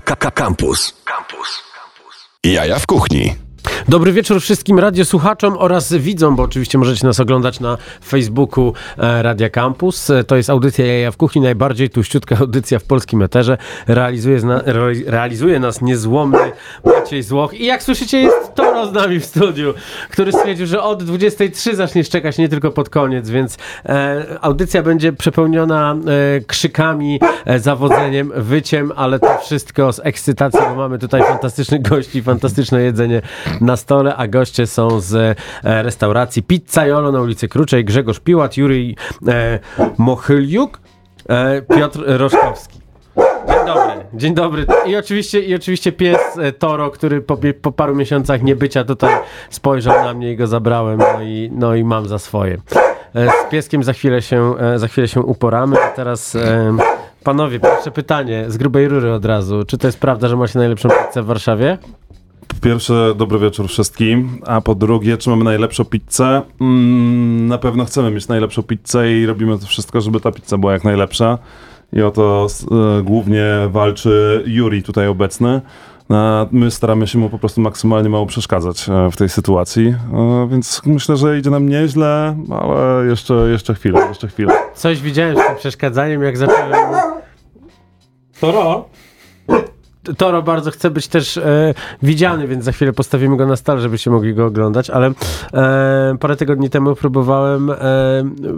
Campus. Campus. Jaja w kuchni. Dobry wieczór wszystkim radiosłuchaczom oraz widzom, bo oczywiście możecie nas oglądać na Facebooku e, Radia Campus. E, To jest audycja Jaja w Kuchni, najbardziej tuściutka audycja w polskim eterze. Realizuje, zna, re, realizuje nas niezłomny Maciej Złoch i jak słyszycie jest Toro z nami w studiu, który stwierdził, że od 23 zacznie szczekać nie tylko pod koniec, więc e, audycja będzie przepełniona e, krzykami, e, zawodzeniem, wyciem, ale to wszystko z ekscytacją, bo mamy tutaj fantastycznych gości, fantastyczne jedzenie na stole, a goście są z e, restauracji Pizza Jolo na ulicy Kruczej, Grzegorz Piłat, Jurij e, Mochyliuk, e, Piotr Roszkowski. Dzień dobry, dzień dobry. I oczywiście, i oczywiście pies e, Toro, który po, po paru miesiącach niebycia tutaj spojrzał na mnie i go zabrałem, no i, no i mam za swoje. E, Z pieskiem za chwilę się, za chwilę się uporamy, a teraz panowie, pierwsze pytanie z grubej rury od razu. Czy to jest prawda, że macie najlepszą pizzę w Warszawie? Po pierwsze, dobry wieczór wszystkim, a po drugie, czy mamy najlepszą pizzę? Mm, na pewno chcemy mieć najlepszą pizzę i robimy to wszystko, żeby ta pizza była jak najlepsza. I o to e, głównie walczy Juri tutaj obecny. A my staramy się mu po prostu maksymalnie mało przeszkadzać e, w tej sytuacji, E, więc myślę, że idzie nam nieźle, ale jeszcze, jeszcze chwilę, jeszcze chwilę. Coś widziałem z tym przeszkadzaniem, jak zacząłem... Toro? Toro bardzo chce być też e, widziany, więc za chwilę postawimy go na stole, żebyście mogli go oglądać, ale e, parę tygodni temu próbowałem e,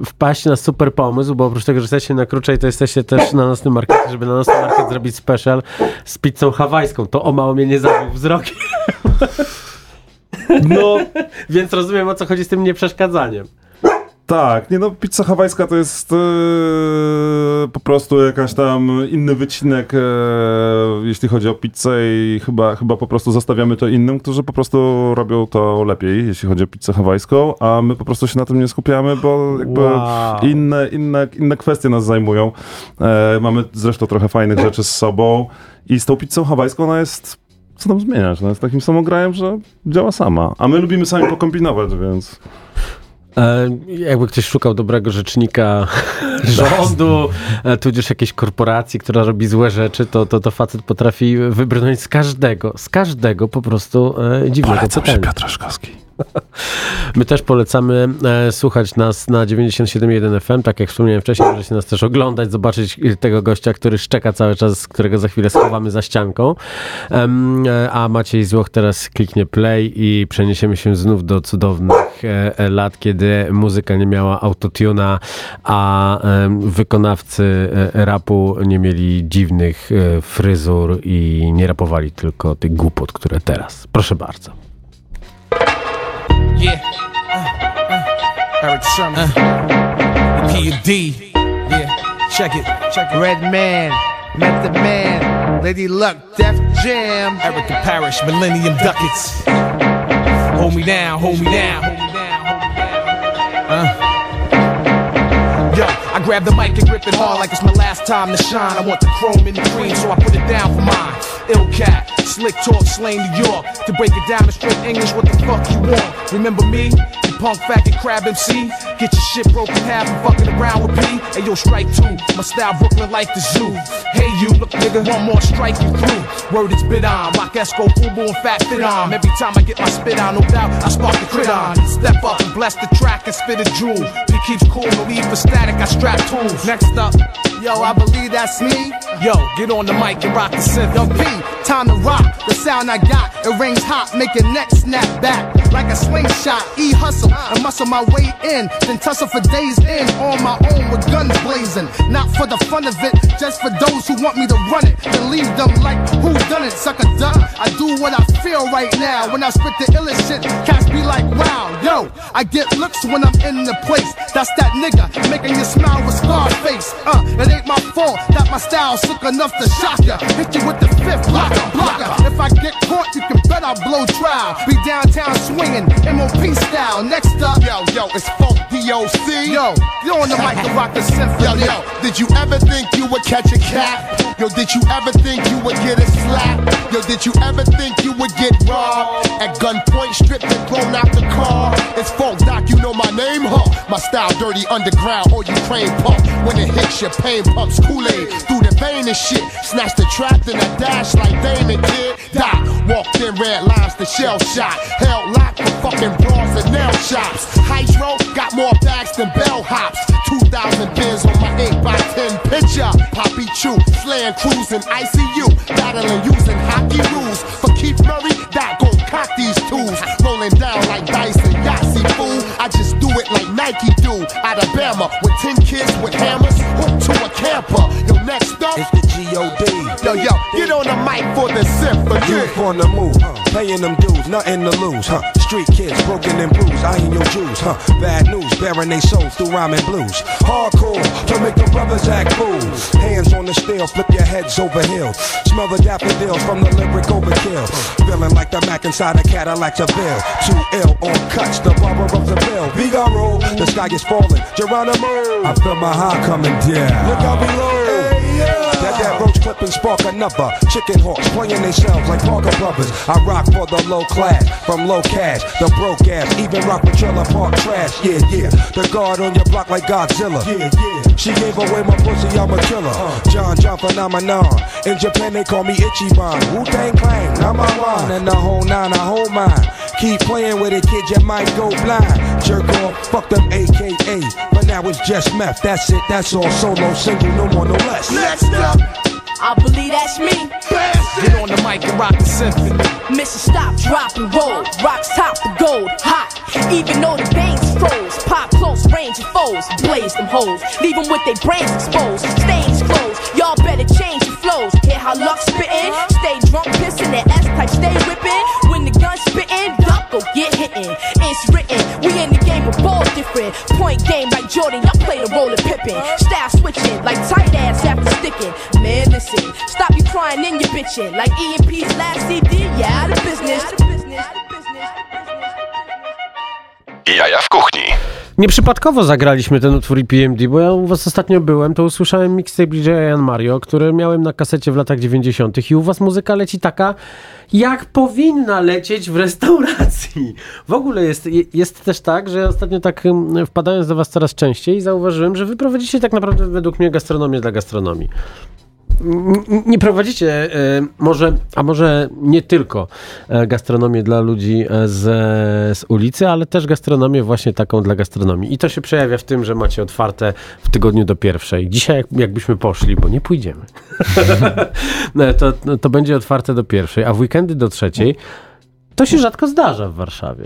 wpaść na super pomysł, bo oprócz tego, że jesteście na Kruczej, to jesteście też na nocnym markecie, żeby na nocny market zrobić special z pizzą hawajską. To o mało mnie nie zabił wzrokiem. No, Więc rozumiem, o co chodzi z tym nieprzeszkadzaniem. Tak, nie no, pizza hawajska to jest e, po prostu jakaś tam inny wycinek, e, jeśli chodzi o pizzę i chyba, chyba po prostu zostawiamy to innym, którzy po prostu robią to lepiej, jeśli chodzi o pizzę hawajską, a my po prostu się na tym nie skupiamy, bo jakby Wow. inne, inne, inne kwestie nas zajmują. E, mamy zresztą trochę fajnych rzeczy z sobą i z tą pizzą hawajską ona jest co tam zmieniać? No jest takim samograjem, że działa sama. A my lubimy sami pokombinować, więc... E, jakby ktoś szukał dobrego rzecznika rządu, e, tudzież jakiejś korporacji, która robi złe rzeczy, to, to, to facet potrafi wybrnąć z każdego, z każdego po prostu e, dziwnego Polecam się pytania. My też polecamy e, słuchać nas na 97.1 FM, tak jak wspomniałem wcześniej, możecie nas też oglądać, zobaczyć e, tego gościa, który szczeka cały czas, którego za chwilę schowamy za ścianką. E, a Maciej Złoch teraz kliknie play i przeniesiemy się znów do cudownych e, e, lat, kiedy muzyka nie miała autotuna, a wykonawcy e, rapu nie mieli dziwnych e, fryzur i nie rapowali tylko tych głupot, które teraz. Proszę bardzo. Yeah. Uh, uh, Eric Sherman. Uh, P and D. Yeah. Check it. Check it. Red Man, Method Man, Lady Luck, Def Jam. Erica Parrish, Millennium Ducats. Hold me down. Hold me down. Hold me down. Hold me down. Uh. I grab the mic and grip it hard like it's my last time to shine. I want the chrome and the cream, so I put it down for mine. Ill cat, slick talk, slang New York. To break it down in straight English, what the fuck you want? Remember me? You punk faggot crab MC? Get your shit broken half and fucking around with me. Hey yo, strike two. My style Brooklyn like the zoo. Hey you, look nigga, one more strike you through. Word is bit on. Rock Esco, Fubu and Fat Fit on. Every time I get my spit on, no doubt, I spark the crit on. Step up and bless the track and spit a jewel. He keeps cool, no leave for static, I strap tools. Next up, Yo, I believe that's me. yo, get on the mic and rock the synth. Yo, P, time to rock. The sound I got, it rings hot, make your neck snap back like a slingshot. E hustle and muscle my way in, then tussle for days in on my own with guns blazing. Not for the fun of it, just for those who want me to run it. Then leave them like who done it, sucker duck. I do what I feel right now. When I spit the illest shit, cats be like, wow, yo. I get looks when I'm in the place. That's that nigga making you smile with scar face. Uh, it ain't my fault that my style's sick enough to shock ya. Hit you with the fifth blocker, blocker. If I get caught, you can bet I'll blow trial. Be downtown swinging, MOP style. Next up, Yo, yo, it's Funk DOC. yo, get on the mic and rock the symphony. yo, yo, did you ever think you would catch a cat? Yo, did you ever think you would get a slap? Yo, did you ever think you would get robbed? At gunpoint, stripped and thrown out the car? It's Funk Doc, you know my name, huh? My style dirty underground or Ukraine pump. When it hits your pain pumps Kool-Aid through the vein and shit. Snatch the trap, then I dash like timid kid. Die. Walked in red lines the shell shot. Held locked for fucking bras and nail shops. Hydro got more bags than bellhops. 2,000 bins on my 8 by 10 picture. Poppy Chew, slaying cruising ICU. Battling using hockey rules. For Keith Murray, for symphony. Youth on the move, paying them dudes, nothing to lose, huh? Street kids, broken and bruised, eyeing your Jews, huh? Bad news, bearing they souls through rhyming blues. Hardcore, to make the brothers act fools. Hands on the steel, flip your heads over hill. Smell the daffodils from the lyric overkill. Feeling like the Mac inside a Cadillac Seville. Too ill on cuts, the barber of the bill. Vigaro, the sky is falling. Geronimo, I feel my heart coming down. Look out below. That that roach clip and spark another. Chicken hawks playing themselves like Parker Brothers. I rock for the low class, from low cash, the broke ass, even rock with trailer park trash. Yeah, yeah. The guard on your block like Godzilla. Yeah, yeah. She gave away my pussy, I'm a killer. Uh. John John phenomenon. In Japan they call me Ichiban. Wu Tang Clan, number one, and the whole nine, I hold mine. Keep playing with it, kid, you might go blind. Jerk off, fuck them AKA. But now it's just meth, that's it, that's all. Solo, single, no more, no less. Next up. I believe that's me. Get on the mic and rock the symphony. Mission stop, drop and roll. Rocks top the gold, hot. Even though the veins froze. Pop close range of foes. Blaze them hoes. Leave them with their brains exposed. Stains closed. Y'all better change your flows. Hear how luck spittin'? Stay drunk, pissin' that S type, stay whippin'. Go. It's written. We in the game with balls different. Point game like Jordan, y'all play the role of Pippin. Style switching like tight ass after sticking. Man, listen. Stop you crying in your bitchin'. Like EMP's last CD, yeah. Out of business. Jaja w kuchni. Nieprzypadkowo zagraliśmy ten utwór EPMD, bo ja u was ostatnio byłem, to usłyszałem mixtape DJ Jan Mario, który miałem na kasecie w latach 90. i u was muzyka leci taka, jak powinna lecieć w restauracji. W ogóle jest, jest też tak, że ostatnio tak mm, wpadając do was coraz częściej zauważyłem, że wy prowadzicie tak naprawdę według mnie gastronomię dla gastronomii. Nie prowadzicie e, może, a może nie tylko e, gastronomię dla ludzi e, z, z ulicy, ale też gastronomię właśnie taką dla gastronomii. I to się przejawia w tym, że macie otwarte w tygodniu do pierwszej. Dzisiaj jak, jakbyśmy poszli, bo nie pójdziemy, No, to, to będzie otwarte do pierwszej, a w weekendy do trzeciej. To się rzadko zdarza w Warszawie.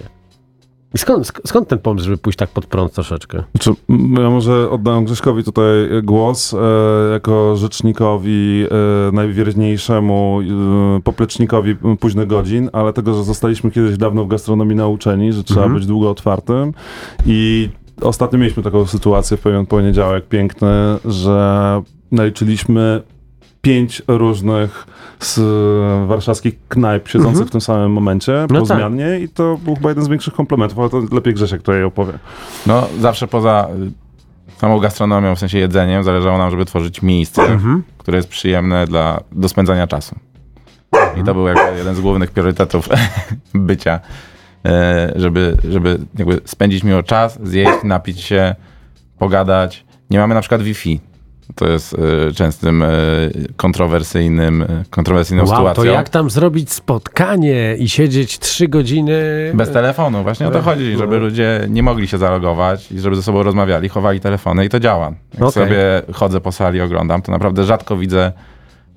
Skąd, sk- skąd ten pomysł, żeby pójść tak pod prąd troszeczkę? M, ja może oddam Grześkowi tutaj głos e, jako rzecznikowi e, najwierniejszemu e, poplecznikowi późnych godzin, ale tego, że zostaliśmy kiedyś dawno w gastronomii nauczeni, że trzeba być długo otwartym i ostatnio mieliśmy taką sytuację w pewien poniedziałek piękny, że naliczyliśmy pięć różnych z warszawskich knajp siedzących w tym samym momencie, No po tak. zmianie i to był chyba jeden z większych komplementów, ale to lepiej Grzesiek tutaj opowie. No, zawsze poza y, samą gastronomią, w sensie jedzeniem, zależało nam, żeby tworzyć miejsce, które jest przyjemne dla, do spędzania czasu. I to był jakby jeden z głównych priorytetów bycia, e, żeby, żeby jakby spędzić miło czas, zjeść, napić się, pogadać. Nie mamy na przykład Wi-Fi. To jest e, częstym e, kontrowersyjnym, e, kontrowersyjną Wow, to sytuacją. jak tam zrobić spotkanie i siedzieć trzy godziny... Bez telefonu, właśnie o to chodzi, żeby ludzie nie mogli się zalogować i żeby ze sobą rozmawiali, chowali telefony i to działa. Jak Okej. sobie chodzę po sali, oglądam, to naprawdę rzadko widzę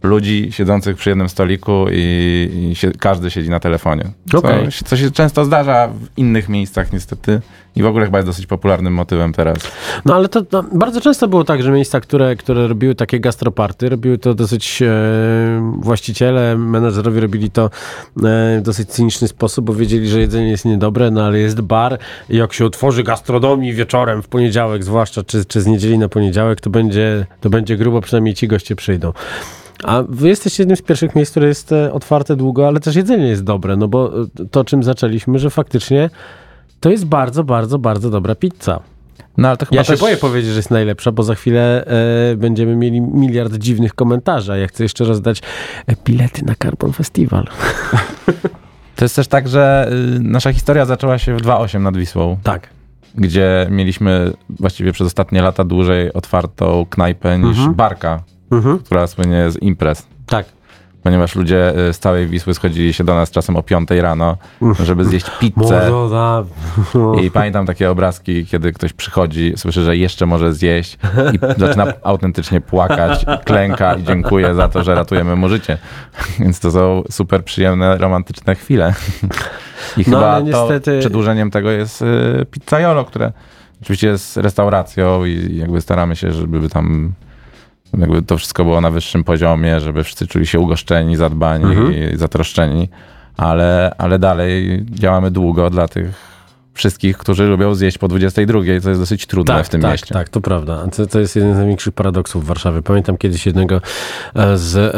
ludzi siedzących przy jednym stoliku i, i się, każdy siedzi na telefonie. Co, Okej. co się często zdarza w innych miejscach niestety i w ogóle chyba jest dosyć popularnym motywem teraz. No ale to, to bardzo często było tak, że miejsca, które, które robiły takie gastroparty, robiły to dosyć e, właściciele, menedżerowie robili to e, w dosyć cyniczny sposób, bo wiedzieli, że jedzenie jest niedobre, no ale jest bar i jak się otworzy gastronomii wieczorem w poniedziałek, zwłaszcza czy, czy z niedzieli na poniedziałek, to będzie, to będzie grubo, przynajmniej ci goście przyjdą. A wy jesteście jednym z pierwszych miejsc, które jest e, otwarte długo, ale też jedzenie jest dobre, no bo e, to, czym zaczęliśmy, że faktycznie to jest bardzo, bardzo, bardzo dobra pizza. No ale to chyba Ja się też... boję powiedzieć, że jest najlepsza, bo za chwilę e, będziemy mieli miliard dziwnych komentarzy, a ja chcę jeszcze rozdać bilety na Carbon Festival. To jest też tak, że y, nasza historia zaczęła się w 2.8 nad Wisłą. Tak. gdzie mieliśmy właściwie przez ostatnie lata dłużej otwartą knajpę niż Mhm. barka, Mhm. która słynie z imprez. Tak. ponieważ ludzie y, z całej Wisły schodzili się do nas czasem o 5 rano, żeby zjeść pizzę. I pamiętam takie obrazki, kiedy ktoś przychodzi, słyszy, że jeszcze może zjeść i zaczyna autentycznie płakać, klęka i dziękuję za to, że ratujemy mu życie. Więc to są super przyjemne, romantyczne chwile. I chyba ale niestety- to przedłużeniem tego jest y, Pizzaiolo, które oczywiście jest restauracją i jakby staramy się, żeby tam jakby to wszystko było na wyższym poziomie, żeby wszyscy czuli się ugoszczeni, zadbani i zatroszczeni, ale, ale dalej działamy długo dla tych wszystkich, którzy lubią zjeść po 22, co jest dosyć trudne w tym tak, mieście. Tak, to prawda. To, to jest jeden z największych paradoksów w Warszawie. Pamiętam kiedyś jednego e, z e,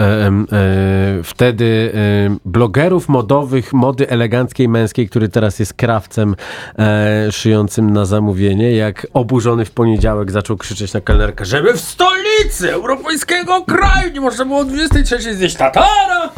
e, wtedy e, blogerów modowych, mody eleganckiej męskiej, który teraz jest krawcem e, szyjącym na zamówienie, jak oburzony w poniedziałek zaczął krzyczeć na kelnerkę, żeby w stolicy europejskiego kraju nie można było o 23 zjeść tatara!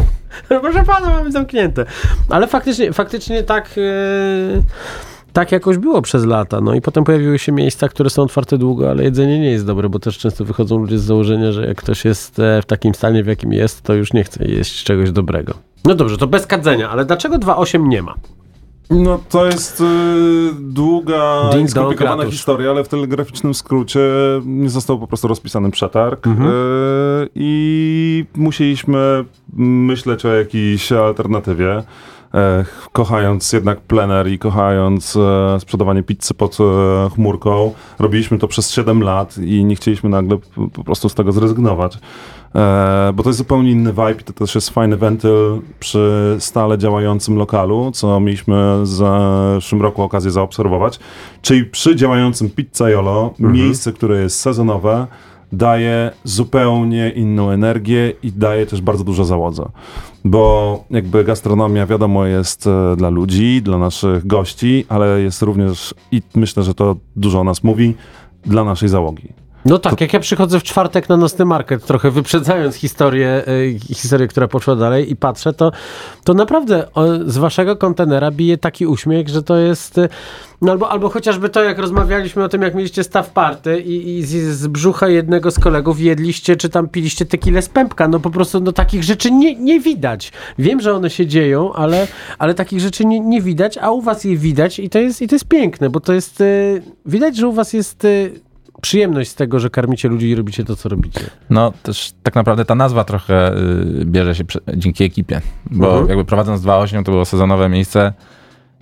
Proszę pana, mamy zamknięte. Ale faktycznie, faktycznie tak... E, tak jakoś było przez lata. No i potem pojawiły się miejsca, które są otwarte długo, ale jedzenie nie jest dobre, bo też często wychodzą ludzie z założenia, że jak ktoś jest e, w takim stanie, w jakim jest, to już nie chce jeść czegoś dobrego. No dobrze, to bez kadzenia, ale dlaczego 2.8 nie ma? No to jest y, długa Ding i skomplikowana historia, ale w telegraficznym skrócie nie został po prostu rozpisany przetarg y, i musieliśmy myśleć o jakiejś alternatywie. E, kochając jednak plener i kochając e, sprzedawanie pizzy pod e, chmurką, robiliśmy to przez 7 lat i nie chcieliśmy nagle po prostu z tego zrezygnować. E, bo to jest zupełnie inny vibe to też jest fajny wentyl przy stale działającym lokalu, co mieliśmy w zeszłym roku okazję zaobserwować. Czyli przy działającym Pizzaiolo, miejsce, które jest sezonowe, daje zupełnie inną energię i daje też bardzo dużo załodze. Bo jakby gastronomia wiadomo jest e, dla ludzi, dla naszych gości, ale jest również i myślę, że to dużo o nas mówi, dla naszej załogi. No tak, jak ja przychodzę w czwartek na nocny market, trochę wyprzedzając historię, y, historię, która poszła dalej i patrzę, to, to naprawdę z waszego kontenera bije taki uśmiech, że to jest... y, No albo, albo chociażby to, jak rozmawialiśmy o tym, jak mieliście staw party i, i z, z brzucha jednego z kolegów jedliście, czy tam piliście tequilę z pępka. No po prostu no, takich rzeczy nie, nie widać. Wiem, że one się dzieją, ale, ale takich rzeczy nie, nie widać, a u was je widać i to jest, i to jest piękne, bo to jest... y, Widać, że u was jest... przyjemność z tego, że karmicie ludzi i robicie to, co robicie. No też tak naprawdę ta nazwa trochę y, bierze się prze- dzięki ekipie, bo Mhm. jakby prowadząc 2.8 to było sezonowe miejsce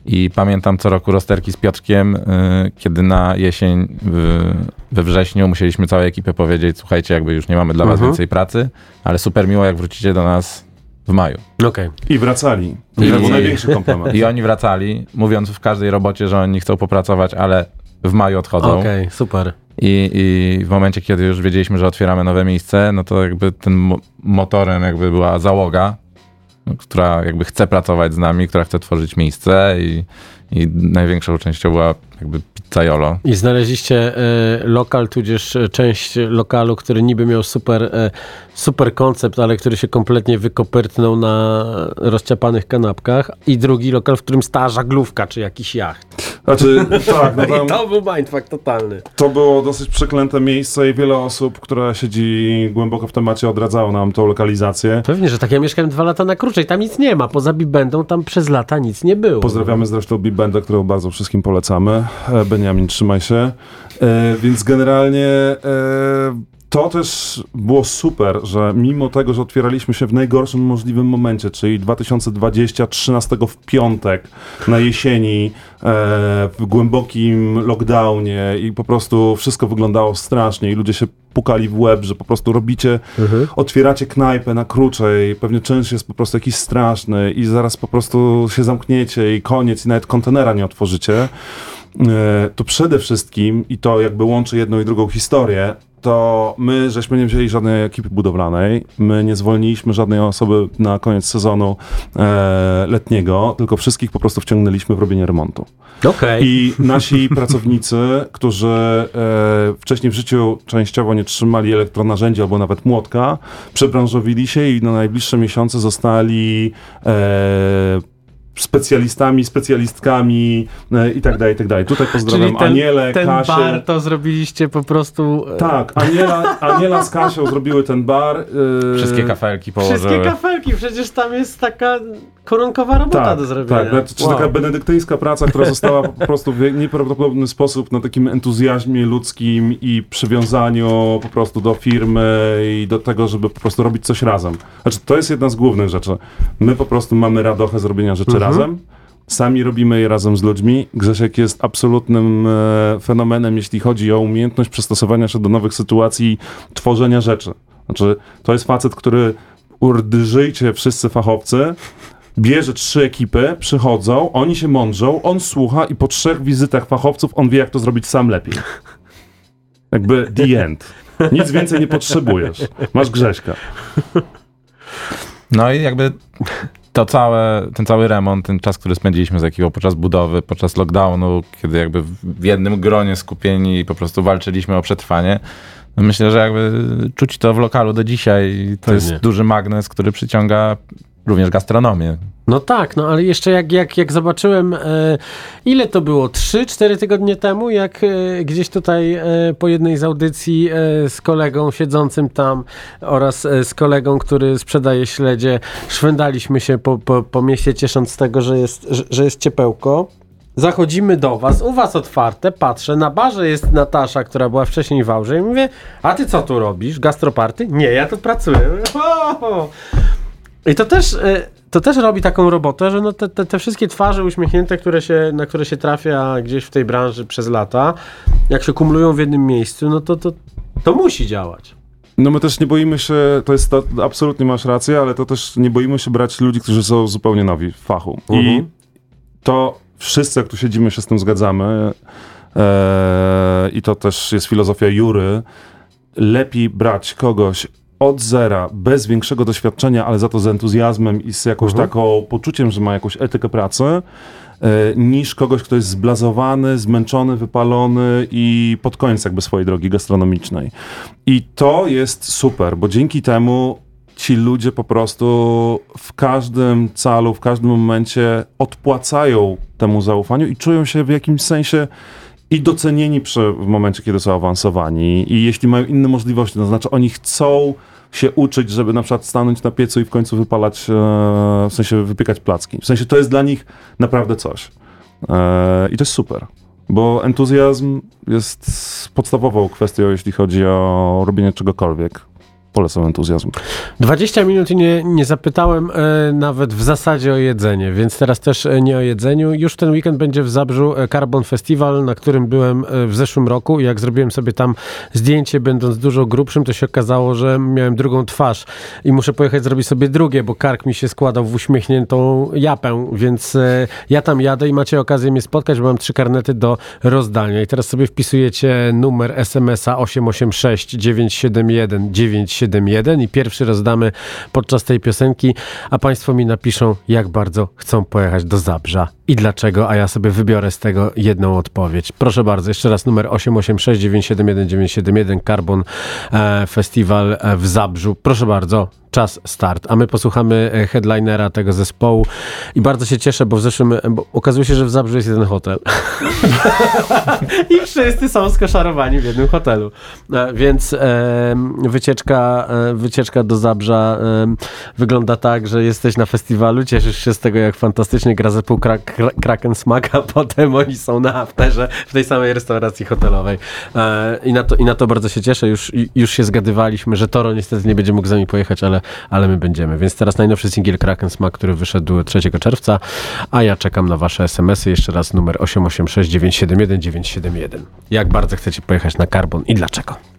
i pamiętam co roku rozterki z Piotrkiem, y, kiedy na jesień w, we wrześniu musieliśmy całej ekipie powiedzieć, słuchajcie, jakby już nie mamy dla was Mhm. więcej pracy, ale super miło jak wrócicie do nas w maju. Okej. I wracali. I I- to był największy komplement. I oni wracali, mówiąc w każdej robocie, że oni chcą popracować, ale w maju odchodzą. Okej, super. I, I w momencie, kiedy już wiedzieliśmy, że otwieramy nowe miejsce, no to jakby tym mo- motorem jakby była załoga, no, która jakby chce pracować z nami, która chce tworzyć miejsce i, i największą częścią była jakby pizzaiolo. I znaleźliście e, lokal, tudzież e, część lokalu, który niby miał super, e, super koncept, ale który się kompletnie wykopyrtnął na rozciapanych kanapkach. I drugi lokal, w którym stała żaglówka, czy jakiś jacht. Znaczy, tak, no tam, I to był mindfuck totalny. To było dosyć przeklęte miejsce i wiele osób, które siedzi głęboko w temacie, odradzało nam tą lokalizację. Pewnie, że tak. Ja mieszkałem dwa lata na Kruczej, tam nic nie ma. Poza Bibendą tam przez lata nic nie było. Pozdrawiamy zresztą Big Bandę, którą bardzo wszystkim polecamy. E, Beniamin, trzymaj się. E, więc generalnie e, to też było super, że mimo tego, że otwieraliśmy się w najgorszym możliwym momencie, czyli 2020, 13 w piątek na jesieni, e, w głębokim lockdownie i po prostu wszystko wyglądało strasznie i ludzie się pukali w łeb, że po prostu robicie, otwieracie knajpę na kruczej, pewnie czynsz jest po prostu jakiś straszny i zaraz po prostu się zamkniecie i koniec i nawet kontenera nie otworzycie, to przede wszystkim, i to jakby łączy jedną i drugą historię, to my żeśmy nie wzięli żadnej ekipy budowlanej, my nie zwolniliśmy żadnej osoby na koniec sezonu e, letniego, tylko wszystkich po prostu wciągnęliśmy w robienie remontu. Okej. I nasi pracownicy, którzy e, wcześniej w życiu częściowo nie trzymali elektronarzędzi albo nawet młotka, przebranżowili się i na najbliższe miesiące zostali e, specjalistami, specjalistkami e, i tak dalej, i tak dalej. Tutaj pozdrawiam Czyli ten, Anielę, ten Kasię. bar to zrobiliście po prostu... e, Tak, Aniela, Aniela z Kasią zrobiły ten bar. e, Wszystkie kafelki położyły. Wszystkie kafelki, przecież tam jest taka koronkowa robota Tak, do zrobienia. tak. Znaczy, czy Wow. taka benedyktyńska praca, która została po prostu w nieprawdopodobny sposób na takim entuzjazmie ludzkim i przywiązaniu po prostu do firmy i do tego, żeby po prostu robić coś razem. Znaczy, to jest jedna z głównych rzeczy. My po prostu mamy radochę z robienia rzeczy Mhm. razem. Sami robimy je razem z ludźmi. Grzesiek jest absolutnym e, fenomenem, jeśli chodzi o umiejętność przystosowania się do nowych sytuacji, tworzenia rzeczy. Znaczy, to jest facet, który urdyżyjcie wszyscy fachowcy, bierze trzy ekipy, przychodzą, oni się mądrzą, on słucha i po trzech wizytach fachowców on wie, jak to zrobić sam lepiej. Jakby the end. Nic więcej nie potrzebujesz. Masz Grześka. No i jakby to całe, ten cały remont, ten czas, który spędziliśmy z ekipą podczas budowy, podczas lockdownu, kiedy jakby w jednym gronie skupieni po prostu walczyliśmy o przetrwanie, myślę, że jakby czuć to w lokalu do dzisiaj. To jest Pewnie. duży magnes, który przyciąga również gastronomię. No tak, no ale jeszcze jak, jak, jak zobaczyłem, e, ile to było? 3-4 tygodnie temu, jak e, gdzieś tutaj e, po jednej z audycji e, z kolegą siedzącym tam oraz e, z kolegą, który sprzedaje śledzie, szwendaliśmy się po, po, po mieście, ciesząc z tego, że jest, że, że jest ciepełko. Zachodzimy do was, u was otwarte, patrzę, na barze jest Natasza, która była wcześniej w Aurze i mówię, a ty co tu robisz? Gastroparty? Nie, ja tu pracuję. O! I to też, e, to też robi taką robotę, że no te, te, te wszystkie twarze uśmiechnięte, które się, na które się trafia gdzieś w tej branży przez lata, jak się kumulują w jednym miejscu, no to, to, to musi działać. No my też nie boimy się, to jest, to, absolutnie masz rację, ale to też nie boimy się brać ludzi, którzy są zupełnie nowi w fachu. I Mhm. to wszyscy, jak tu siedzimy, się z tym zgadzamy. Eee, I to też jest filozofia Jury. Lepiej brać kogoś od zera, bez większego doświadczenia, ale za to z entuzjazmem i z jakąś taką poczuciem, że ma jakąś etykę pracy, e, niż kogoś, kto jest zblazowany, zmęczony, wypalony i pod koniec jakby swojej drogi gastronomicznej. I to jest super, bo dzięki temu ci ludzie po prostu w każdym calu, w każdym momencie odpłacają temu zaufaniu i czują się w jakimś sensie i docenieni przy, w momencie, kiedy są awansowani. I jeśli mają inne możliwości, to znaczy oni chcą się uczyć, żeby na przykład stanąć na piecu i w końcu wypalać, e, w sensie wypiekać placki. W sensie to jest dla nich naprawdę coś. E, I to jest super. Bo entuzjazm jest podstawową kwestią, jeśli chodzi o robienie czegokolwiek. Polecam entuzjazm. 20 minut i nie, nie zapytałem e, nawet w zasadzie o jedzenie, więc teraz też e, nie o jedzeniu. Już ten weekend będzie w Zabrzu e, Carbon Festival, na którym byłem e, w zeszłym roku jak zrobiłem sobie tam zdjęcie, będąc dużo grubszym, to się okazało, że miałem drugą twarz i muszę pojechać zrobić sobie drugie, bo kark mi się składał w uśmiechniętą japę, więc e, ja tam jadę i macie okazję mnie spotkać, bo mam trzy karnety do rozdania i teraz sobie wpisujecie numer SMS-a 886 971 971 i pierwszy rozdamy podczas tej piosenki, a Państwo mi napiszą, jak bardzo chcą pojechać do Zabrza i dlaczego, a ja sobie wybiorę z tego jedną odpowiedź. Proszę bardzo, jeszcze raz numer 886 971 971 Carbon Festiwal e, w Zabrzu. Proszę bardzo, czas start. A my posłuchamy e, headlinera tego zespołu i bardzo się cieszę, bo w zeszłym, bo okazuje się, że w Zabrzu jest jeden hotel. I wszyscy są skoszarowani w jednym hotelu. E, Więc e, wycieczka, wycieczka do Zabrza e, wygląda tak, że jesteś na festiwalu, cieszysz się z tego, jak fantastycznie gra zespół Kra- Kra- Kraken potem oni są na afterze w tej samej restauracji hotelowej. E, I na to, i na to bardzo się cieszę. Już, już się zgadywaliśmy, że Toro niestety nie będzie mógł z nami pojechać, ale, ale my będziemy. Więc teraz najnowszy singiel Kraken Smack, który wyszedł 3 czerwca, a ja czekam na wasze SMS-y. Jeszcze raz numer 886 971 971. Jak bardzo chcecie pojechać na Carbon i dlaczego?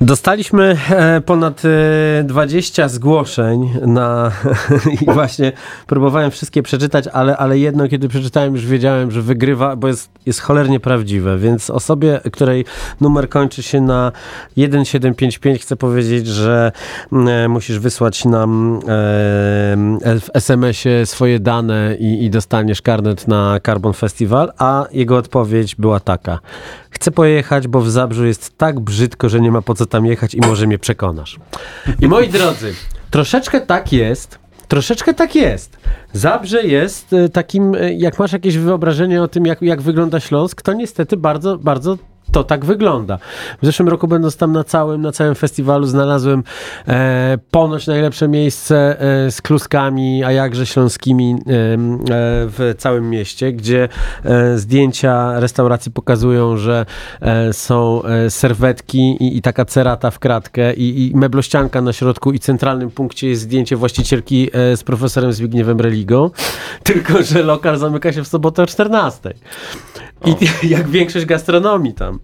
Dostaliśmy e, ponad e, 20 zgłoszeń na i właśnie próbowałem wszystkie przeczytać, ale, ale jedno, kiedy przeczytałem, już wiedziałem, że wygrywa, bo jest, jest cholernie prawdziwe. Więc osobie, której numer kończy się na 1755, chcę powiedzieć, że mm, e, musisz wysłać nam e, w SMS-ie swoje dane i, i dostaniesz karnet na Carbon Festival, a jego odpowiedź była taka. Chcę pojechać, bo w Zabrzu jest tak brzydko, że nie ma po co tam jechać i może mnie przekonasz. I moi drodzy, troszeczkę tak jest, troszeczkę tak jest. Zabrze jest e, takim, e, jak masz jakieś wyobrażenie o tym, jak, jak wygląda Śląsk, to niestety bardzo, bardzo to tak wygląda. W zeszłym roku będąc tam na całym, na całym festiwalu znalazłem e, ponoć najlepsze miejsce e, z kluskami, a jakże śląskimi e, w całym mieście, gdzie e, zdjęcia restauracji pokazują, że e, są e, serwetki i, i taka cerata w kratkę i, i meblościanka na środku i centralnym punkcie jest zdjęcie właścicielki z profesorem Zbigniewem Religą, tylko że lokal zamyka się w sobotę o 14. I jak większość gastronomii tam.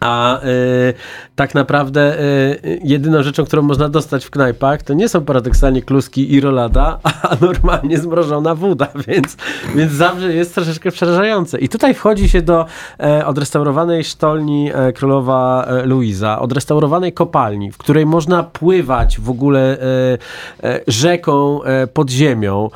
A y, tak naprawdę y, jedyną rzeczą, którą można dostać w knajpach, to nie są paradoksalnie kluski i rolada, a normalnie zmrożona woda, więc, więc zawsze jest troszeczkę przerażające. I tutaj wchodzi się do e, odrestaurowanej sztolni e, królowa e, Luiza, odrestaurowanej kopalni, w której można pływać w ogóle e, e, rzeką e, pod ziemią.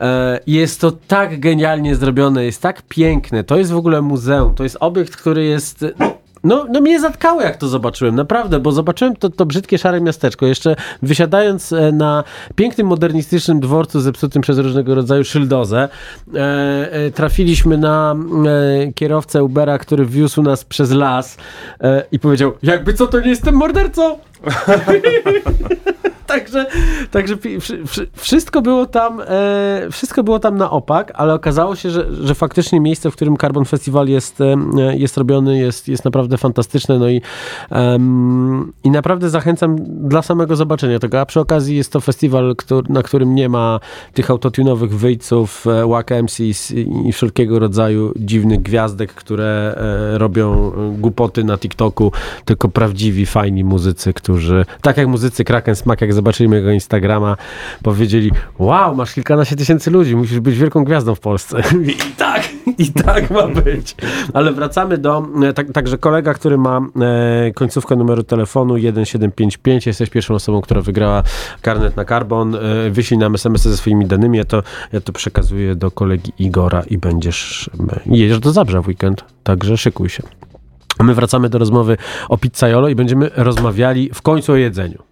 E, Jest to tak genialnie zrobione, jest tak piękne. To jest w ogóle muzeum. To jest obiekt, który jest. No, no mnie zatkało, jak to zobaczyłem, naprawdę, bo zobaczyłem to, to brzydkie szare miasteczko. Jeszcze wysiadając e, na pięknym, modernistycznym dworcu zepsutym przez różnego rodzaju szyldozę, e, e, trafiliśmy na e, kierowcę Ubera, który wiózł nas przez las e, i powiedział, jakby co, to nie jestem mordercą? Także, także wszystko było tam, e, wszystko było tam na opak, ale okazało się, że, że faktycznie miejsce, w którym Carbon Festival jest, e, jest robiony, jest, jest naprawdę fantastyczne. No i, em, i naprawdę zachęcam dla samego zobaczenia tego. A przy okazji jest to festiwal, który, na którym nie ma tych autotunowych wyjców, e, whack MCs i, wszelkiego rodzaju dziwnych gwiazdek, które e, robią e, głupoty na TikToku, tylko prawdziwi, fajni muzycy, którzy, tak jak muzycy Kraken Smak, jak zobaczyli mojego Instagrama, powiedzieli, wow, masz kilkanaście tysięcy ludzi, musisz być wielką gwiazdą w Polsce. I tak, i tak ma być. Ale wracamy do, e, tak, także kolega, który ma e, końcówkę numeru telefonu 1755, jesteś pierwszą osobą, która wygrała karnet na Carbon, e, wyślij nam SMS ze swoimi danymi, ja to, ja to przekazuję do kolegi Igora i będziesz, e, jedziesz do Zabrza w weekend, także szykuj się. My wracamy do rozmowy o pizzaiolo i będziemy rozmawiali w końcu o jedzeniu.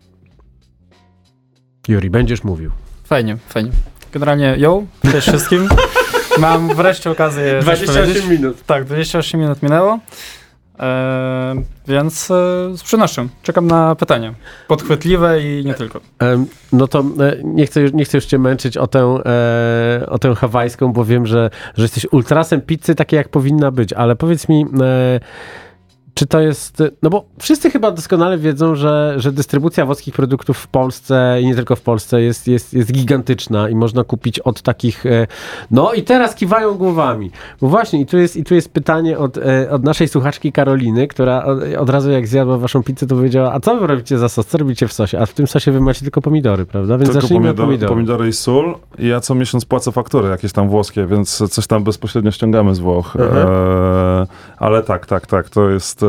Juri, będziesz mówił. Fajnie, fajnie. Generalnie, yo, cześć wszystkim. Mam wreszcie okazję coś powiedzieć. minut. Tak, 28 minut minęło. E, więc e, z przyjemnością. Czekam na pytania. Podchwytliwe i nie tylko. Em, No to e, nie chcę, już, nie chcę już cię męczyć o tę, e, o tę hawajską, bo wiem, że, że jesteś ultrasem pizzy takiej, jak powinna być, ale powiedz mi, e, czy to jest, no bo wszyscy chyba doskonale wiedzą, że, że dystrybucja włoskich produktów w Polsce i nie tylko w Polsce jest, jest, jest gigantyczna i można kupić od takich, e, no i teraz kiwają głowami. Bo właśnie i tu jest, i tu jest pytanie od, e, od naszej słuchaczki Karoliny, która od, od razu jak zjadła waszą pizzę, to powiedziała, a co wy robicie za sos? Co robicie w sosie? A w tym sosie wy macie tylko pomidory, prawda? Więc Tylko pomidor, pomidorów. pomidory i sól. I ja co miesiąc płacę faktury jakieś tam włoskie, więc coś tam bezpośrednio ściągamy z Włoch. E, ale tak, tak, tak. To jest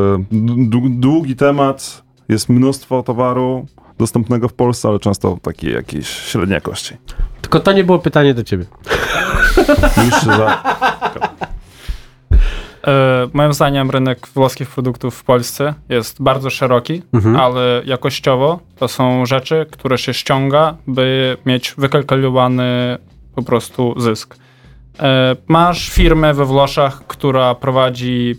długi temat. Jest mnóstwo towaru dostępnego w Polsce, ale często takiej jakiejś średniej jakości. Tylko to nie było pytanie do ciebie. Już za, E, moim zdaniem rynek włoskich produktów w Polsce jest bardzo szeroki, ale jakościowo to są rzeczy, które się ściąga, by mieć wykalkulowany po prostu zysk. E, masz firmę we Włoszech, która prowadzi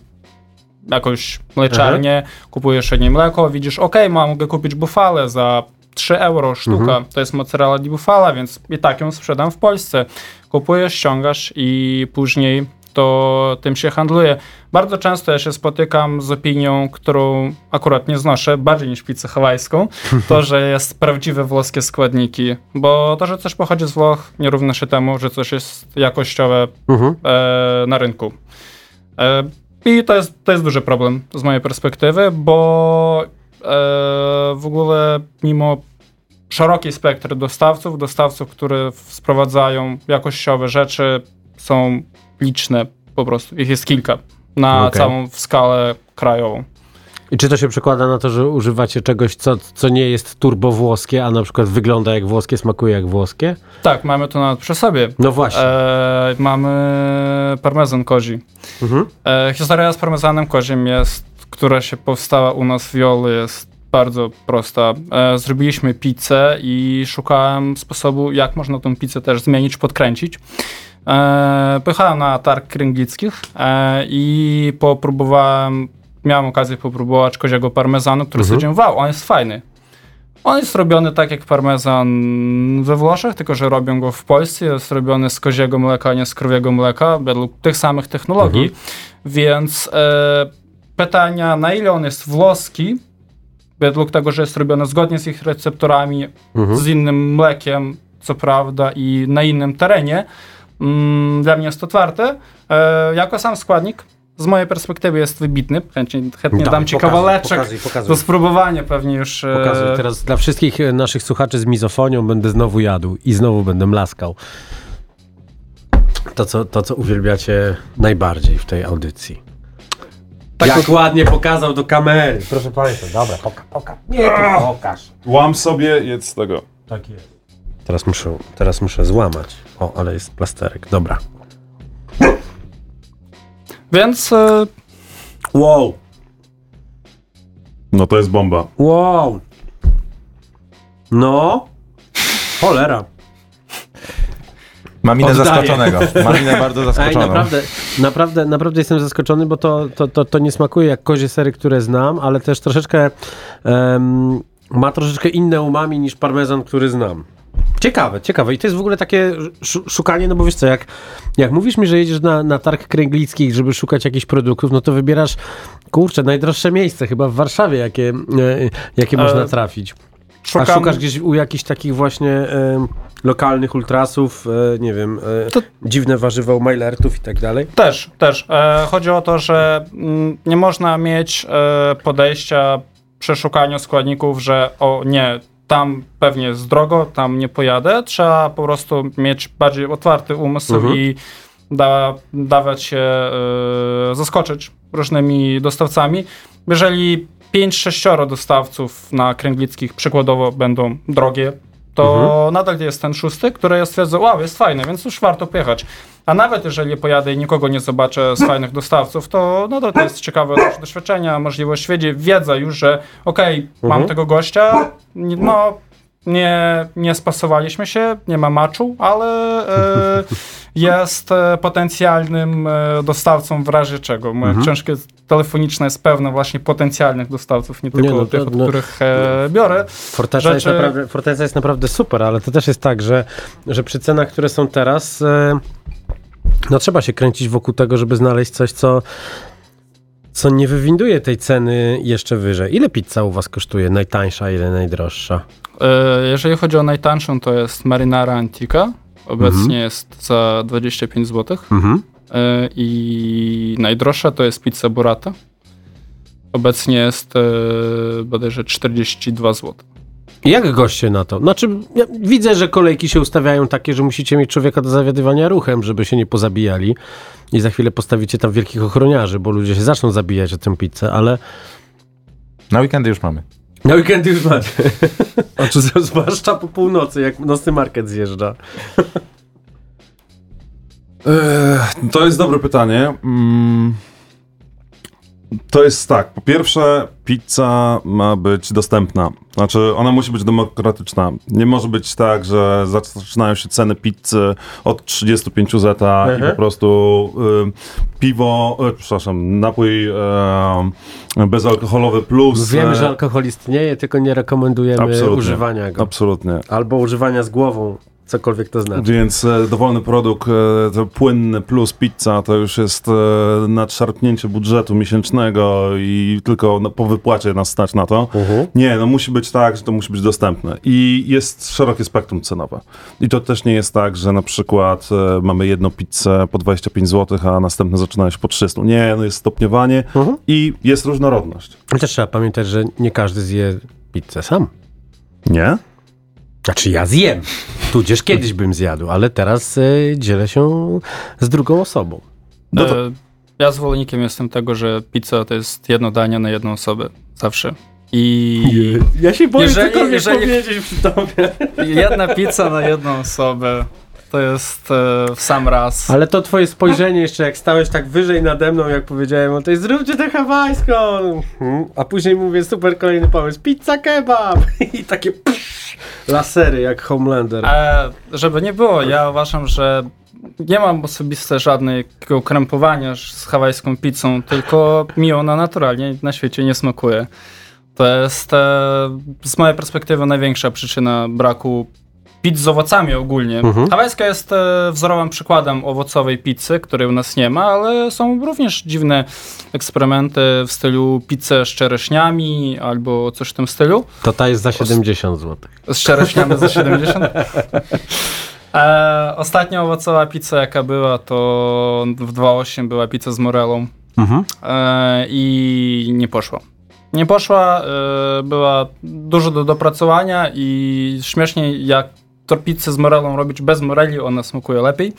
jakąś mleczarnię, kupujesz od niej mleko, widzisz, ok, mogę kupić bufalę za 3 euro sztuka, to jest mozzarella di bufala, więc i tak ją sprzedam w Polsce. Kupujesz, ściągasz i później to tym się handluje. Bardzo często ja się spotykam z opinią, którą akurat nie znoszę, bardziej niż pizzę hawajską, to, że jest prawdziwe włoskie składniki, bo to, że coś pochodzi z Włoch, nie równa się temu, że coś jest jakościowe Mhm. e, na rynku. E, I to jest, to jest duży problem z mojej perspektywy, bo e, w ogóle mimo szerokiej spektry dostawców, dostawców, które sprowadzają jakościowe rzeczy, są liczne po prostu. Ich jest kilka na Okej. całą skalę krajową. I czy to się przekłada na to, że używacie czegoś, co, co nie jest turbo włoskie, a na przykład wygląda jak włoskie, smakuje jak włoskie? Tak, mamy to nawet przy sobie. No właśnie. E, mamy parmezan kozi. Mhm. E, historia z parmezanem kozim jest, która się powstała u nas w Jolu, jest bardzo prosta. E, zrobiliśmy pizzę i szukałem sposobu, jak można tą pizzę też zmienić, podkręcić. E, pojechałem na targ kręglickich e, i popróbowałem, miałem okazję popróbować koziego parmezanu, który stwierdziłem, wow, on jest fajny. On jest robiony tak jak parmezan we Włoszech, tylko że robią go w Polsce. Jest robiony z koziego mleka, a nie z krowiego mleka, według tych samych technologii. Więc e, pytania, na ile on jest włoski, według tego, że jest robiony zgodnie z ich receptorami, z innym mlekiem, co prawda, i na innym terenie, mm, dla mnie jest otwarte. E, jako sam składnik, z mojej perspektywy jest wybitny. Chętnie, chętnie Dawaj, dam ci pokazuj, kawałeczek pokazuj, pokazuj. do spróbowania pewnie już. e, Pokazuj teraz dla wszystkich e, naszych słuchaczy z mizofonią będę znowu jadł i znowu będę mlaskał. To, co, to, co uwielbiacie najbardziej w tej audycji. Tak Jak ładnie pokazał do kamery. Proszę Państwa, dobra, poka, poka. Nie, ty pokaż. łam sobie, jedz z tego. Tak jest. Teraz muszę, teraz muszę złamać. O, ale jest plasterek. Dobra. Więc e, Wow, No to jest bomba. wow. No. Cholera. Mam minę Oddaję. zaskoczonego. Mam minę bardzo Ej, zaskoczoną. naprawdę, naprawdę, naprawdę jestem zaskoczony, bo to, to, to, to nie smakuje jak kozie sery, które znam, ale też troszeczkę em, ma troszeczkę inne umami niż parmezan, który znam. Ciekawe, ciekawe. I to jest w ogóle takie szu- szukanie, no bo wiesz co, jak, jak mówisz mi, że jedziesz na, na targ kręglicki, żeby szukać jakichś produktów, no to wybierasz, kurczę, najdroższe miejsce chyba w Warszawie, jakie, e, jakie E, można trafić. A szukam. szukasz gdzieś u jakichś takich właśnie em, lokalnych ultrasów, e, nie wiem, e, To- dziwne warzywa u Mailertów i tak dalej? Też, też. E, chodzi o to, że mm, nie można mieć e, podejścia przy szukaniu składników, że o nie, tam pewnie jest drogo, tam nie pojadę. Trzeba po prostu mieć bardziej otwarty umysł Mhm. i da, dawać się e, zaskoczyć różnymi dostawcami. Jeżeli 5-6 dostawców na kręglickich przykładowo będą drogie, to nadal jest ten szósty, który ja stwierdzę, wow, jest fajny, więc już warto pojechać. A nawet jeżeli pojadę i nikogo nie zobaczę z fajnych dostawców, to nadal to jest ciekawe doświadczenie, możliwość wiedzy, wiedza już, że okej, mam tego gościa, no nie, nie spasowaliśmy się, nie ma maczu, ale e, jest e, potencjalnym e, dostawcą w razie czego. Moja Mhm. książka telefoniczna jest pełna właśnie potencjalnych dostawców, nie tylko no to- tych, od no- których e, biorę. Forteza, jest Rzeczy- naprawdę, Forteza jest naprawdę super, ale to też jest tak, że, że przy cenach, które są teraz, e, no trzeba się kręcić wokół tego, żeby znaleźć coś, co, co nie wywinduje tej ceny jeszcze wyżej. Ile pizza u was kosztuje? Najtańsza, ile najdroższa? E, Jeżeli chodzi o najtańszą, to jest Marinara Antica. Obecnie Mhm. jest za 25 zł. Mhm. E, I najdroższa to jest pizza burrata. Obecnie jest e, bodajże 42 zł. Jak goście na to? Znaczy, ja widzę, że kolejki się ustawiają takie, że musicie mieć człowieka do zawiadywania ruchem, żeby się nie pozabijali. I za chwilę postawicie tam wielkich ochroniarzy, bo ludzie się zaczną zabijać o tę pizzę, ale Na weekendy już mamy. na weekendy już macie. Znaczy, zwłaszcza po północy, jak nocny market zjeżdża. To jest dobre pytanie. Mm, To jest tak. Po pierwsze, pizza ma być dostępna. Znaczy, ona musi być demokratyczna. Nie może być tak, że zaczynają się ceny pizzy od 35 zeta i Mhm. po prostu y, piwo, y, przepraszam, napój y, bezalkoholowy plus. Wiemy, e, że alkohol istnieje, tylko nie rekomendujemy Absolutnie. używania go. Absolutnie. Albo używania z głową, cokolwiek to znaczy. Więc e, dowolny produkt, e, to płynny plus pizza, to już jest e, nadszarpnięcie budżetu miesięcznego i tylko po wypłacie nas stać na to. Mhm. Nie, no musi być tak, że to musi być dostępne. I jest szerokie spektrum cenowe. I to też nie jest tak, że na przykład e, mamy jedną pizzę po 25 zł, a następne zaczynają się po 300. Nie, no jest stopniowanie Mhm. i jest różnorodność. Ale też trzeba pamiętać, że nie każdy zje pizzę sam. Nie? Znaczy ja zjem, tudzież kiedyś bym zjadł, ale teraz y, dzielę się z drugą osobą. No to- E, Ja zwolennikiem jestem tego, że pizza to jest jedno danie na jedną osobę. Zawsze. I Ja się boję Jeżeli- cokolwiek jeżeli- powiedzieć przy tobie. jedna pizza na jedną osobę to jest e, w sam raz. Ale to twoje spojrzenie jeszcze, jak stałeś tak wyżej nade mną, jak powiedziałem, o tej zróbcie tę hawajską. Mhm. A później mówię, super kolejny pomysł, pizza kebab. I takie psz, lasery jak Homelander. E, żeby nie było, ja uważam, że nie mam osobiste żadnego krępowania z hawajską pizzą, tylko mi ona naturalnie na świecie nie smakuje. To jest e, z mojej perspektywy największa przyczyna braku pizz z owocami ogólnie. Mhm. Hawajska jest e, wzorowym przykładem owocowej pizzy, której u nas nie ma, ale są również dziwne eksperymenty w stylu pizzę z czereśniami albo coś w tym stylu. To ta jest za 70 zł. Z czereśniami za 70. E, ostatnia owocowa pizza jaka była to w 2.8 była pizza z morelą Mhm. e, i nie poszła. Nie poszła, e, była dużo do dopracowania i śmiesznie jak to pizzę z morelą robić bez moreli, ona smakuje lepiej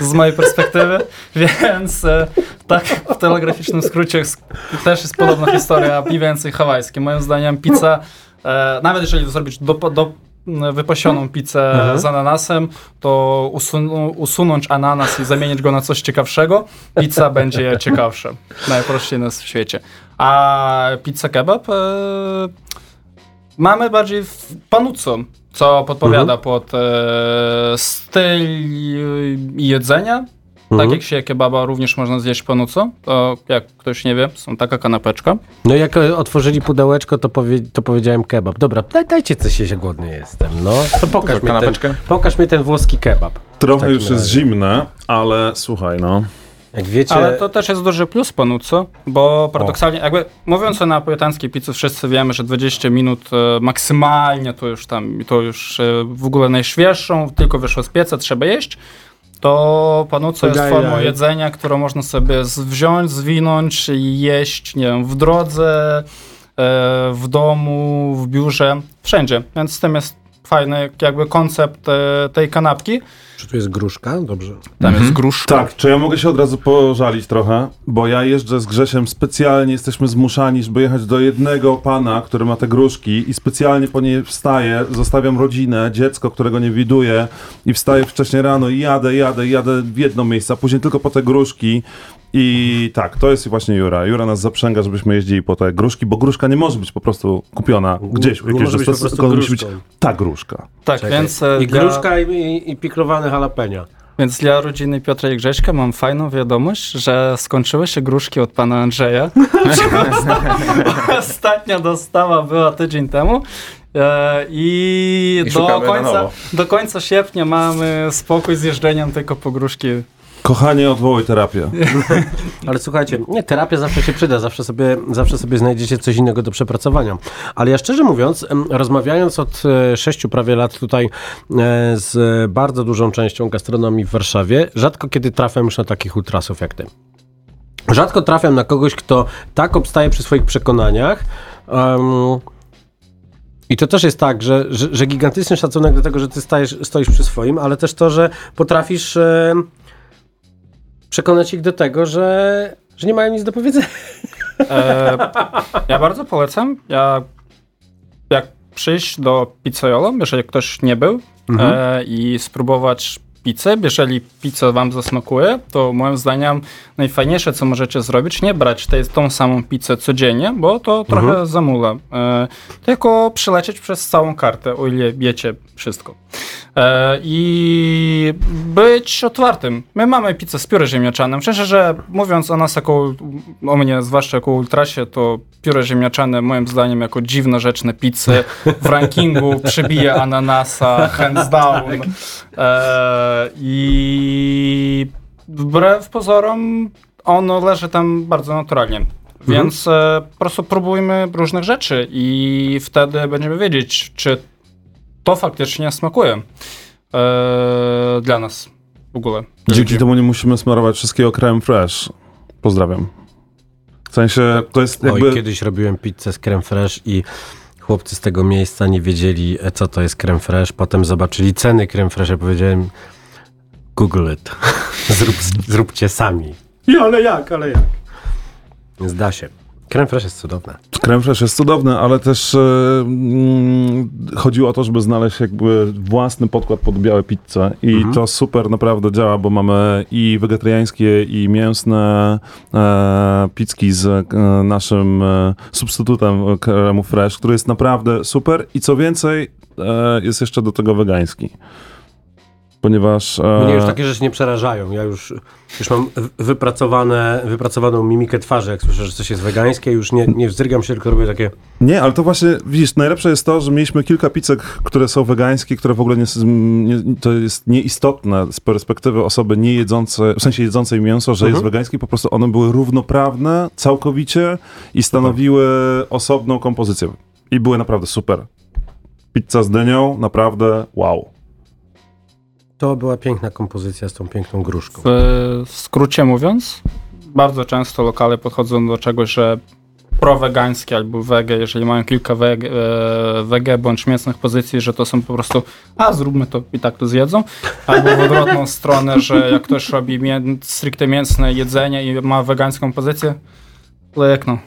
z mojej perspektywy, więc e, tak w telegraficznym skrócie sk- też jest podobna historia, mniej więcej hawajskie. Moim zdaniem pizza, e, nawet jeżeli zrobić do, do wypasioną pizzę Mhm. z ananasem, to usun- usunąć ananas i zamienić go na coś ciekawszego, pizza będzie ciekawsza. Najprościej na świecie. A pizza kebab e, mamy bardziej w panuco, co podpowiada pod e, styl jedzenia. Tak Mhm. jak się kebaba również można zjeść panuco, to jak ktoś nie wie, są taka kanapeczka. No jak e, otworzyli pudełeczko, to, powie, to powiedziałem kebab. Dobra, daj, dajcie coś jeść, głodny jestem, no. To pokaż, mi ten, kanapeczkę? pokaż mi ten włoski kebab. Trochę już jest zimne, ale słuchaj, no. Jak wiecie... Ale to też jest duży plus panuco, bo paradoksalnie, jakby mówiąc o napolitańskiej pizzy, wszyscy wiemy, że 20 minut e, maksymalnie to już tam, to już e, w ogóle najświeższą, tylko wyszło z pieca, trzeba jeść. To panuco jest formą jedzenia, którą można sobie wziąć, zwinąć i jeść, nie wiem, w drodze, e, w domu, w biurze, wszędzie. Więc z tym jest fajny jakby koncept e, tej kanapki. Czy tu jest gruszka? Dobrze. Tam jest gruszka. Tak, czy ja mogę się od razu pożalić trochę? Bo ja jeżdżę z Grzesiem specjalnie, jesteśmy zmuszani, żeby jechać do jednego pana, który ma te gruszki i specjalnie po niej wstaję, zostawiam rodzinę, dziecko, którego nie widuję i wstaję wcześniej rano i jadę, jadę, jadę w jedno miejsce, a później tylko po te gruszki I tak, to jest właśnie Jura. Jura nas zaprzęga, żebyśmy jeździli po te gruszki, bo gruszka nie może być po prostu kupiona gdzieś. w Nie jakiejś może być musi być ta gruszka. Tak, Czekaj. więc e, I dla, gruszka i, i, i piklowane jalapenia. więc dla rodziny Piotra i Grześka mam fajną wiadomość, że skończyły się gruszki od pana Andrzeja. Ostatnia dostawa była tydzień temu. E, I, I do, końca, do końca sierpnia mamy spokój z jeżdżeniem tylko po gruszki. Kochanie, odwołuj terapię. Ale słuchajcie, nie, terapia zawsze się przyda, zawsze sobie, zawsze sobie znajdziecie coś innego do przepracowania. Ale ja szczerze mówiąc, rozmawiając od e, sześciu prawie lat tutaj e, z bardzo dużą częścią gastronomii w Warszawie, rzadko kiedy trafiam już na takich ultrasów jak ty. Rzadko trafiam na kogoś, kto tak obstaje przy swoich przekonaniach. em, i to też jest tak, że, że, że gigantyczny szacunek do tego, że ty stajesz, stoisz przy swoim, ale też to, że potrafisz przekonać ich do tego, że, że nie mają nic do powiedzenia. E, ja bardzo polecam. Ja, jak przyjść do pizzaiolo, jeżeli ktoś nie był e, i spróbować pizzę, jeżeli pizza wam zasmakuje, to moim zdaniem najfajniejsze, co możecie zrobić, nie brać tej, tą samą pizzę codziennie, bo to trochę zamula. E, tylko przelecieć przez całą kartę, o ile wiecie wszystko. E, I być otwartym. My mamy pizzę z pióre ziemniaczanym. Szczerze, że mówiąc o nas jako, o mnie zwłaszcza jako ultrasie, to pióre ziemniaczane moim zdaniem jako dziwna rzecz na pizzy w rankingu przebija ananasa hands down. E, I wbrew pozorom ono leży tam bardzo naturalnie. Więc e, po prostu próbujmy różnych rzeczy i wtedy będziemy wiedzieć, czy to faktycznie smakuje e, dla nas w ogóle. Dzięki temu nie musimy smarować wszystkiego creme fresh. Pozdrawiam. W sensie, to jest jakby... Oj, kiedyś robiłem pizzę z creme fraiche i chłopcy z tego miejsca nie wiedzieli, e, co to jest creme fraiche. Potem zobaczyli ceny creme fraiche. Ja powiedziałem, google it. Zrób, zróbcie sami. I ale jak, ale jak? Zda się. Creme fraiche jest cudowne. Creme fraiche jest cudowny, ale też e, mm, chodziło o to, żeby znaleźć jakby własny podkład pod białe pizze i Mhm. to super naprawdę działa, bo mamy i wegetariańskie i mięsne e, pizzki z e, naszym e, substytutem kremu fresh, który jest naprawdę super i co więcej e, jest jeszcze do tego wegański. Ponieważ... E, Mnie już takie rzeczy nie przerażają. Ja już, już mam wy- wypracowane, wypracowaną mimikę twarzy, jak słyszę, że coś jest wegańskie. Już nie, nie wzdrygam się, tylko robię takie... Nie, ale to właśnie, widzisz, najlepsze jest to, że mieliśmy kilka pizzek, które są wegańskie, które w ogóle nie, nie, to jest nieistotne z perspektywy osoby nie jedzącej, w sensie jedzącej mięso, że jest wegańskie, po prostu one były równoprawne całkowicie i stanowiły osobną kompozycję. I były naprawdę super. Pizza z dynią, naprawdę wow. To była piękna kompozycja z tą piękną gruszką. W skrócie mówiąc, bardzo często lokale podchodzą do czegoś, że prowegańskie albo wege, jeżeli mają kilka wege, e, wege bądź mięsnych pozycji, że to są po prostu, a zróbmy to i tak to zjedzą. Albo w odwrotną stronę, że jak ktoś robi mię, stricte mięsne jedzenie i ma wegańską pozycję, lek no.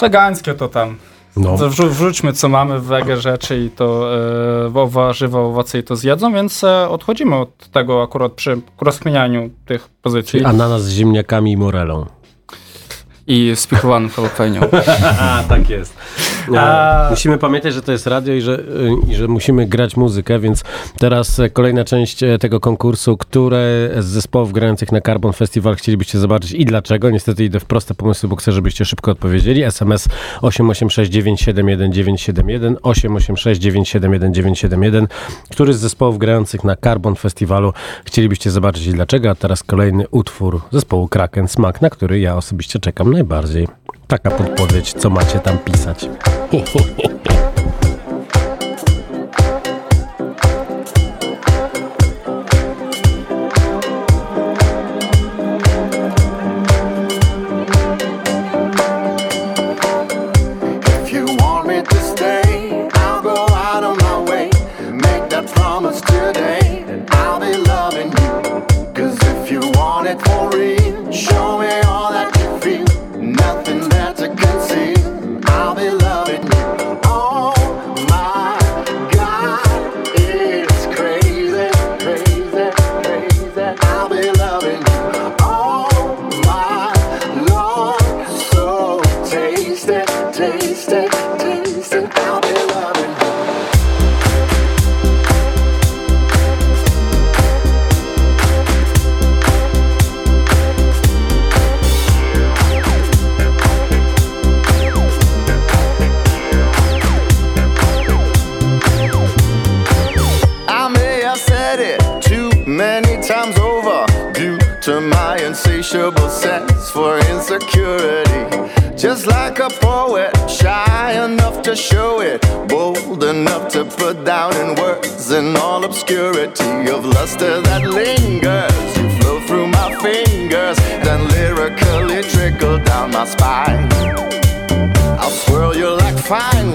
Wegańskie to tam. No. To Wrzu- wrzućmy co mamy w wege rzeczy i to e, warzywa, owoce i to zjedzą, więc e, odchodzimy od tego akurat przy rozkminianiu tych pozycji. Czyli ananas z ziemniakami i morelą. I z pichowanym jalapeno. A, tak jest. A- Musimy pamiętać, że to jest radio i że, y, i że musimy grać muzykę, więc teraz e, kolejna część e, tego konkursu, które z zespołów grających na Carbon Festival chcielibyście zobaczyć i dlaczego. Niestety idę w proste pomysły, bo chcę, żebyście szybko odpowiedzieli. SMS 886971971 886971971 Który z zespołów grających na Carbon Festiwalu chcielibyście zobaczyć i dlaczego? A teraz kolejny utwór zespołu Kraken Smak, na który ja osobiście czekam najbardziej. Taka podpowiedź, co macie tam pisać. If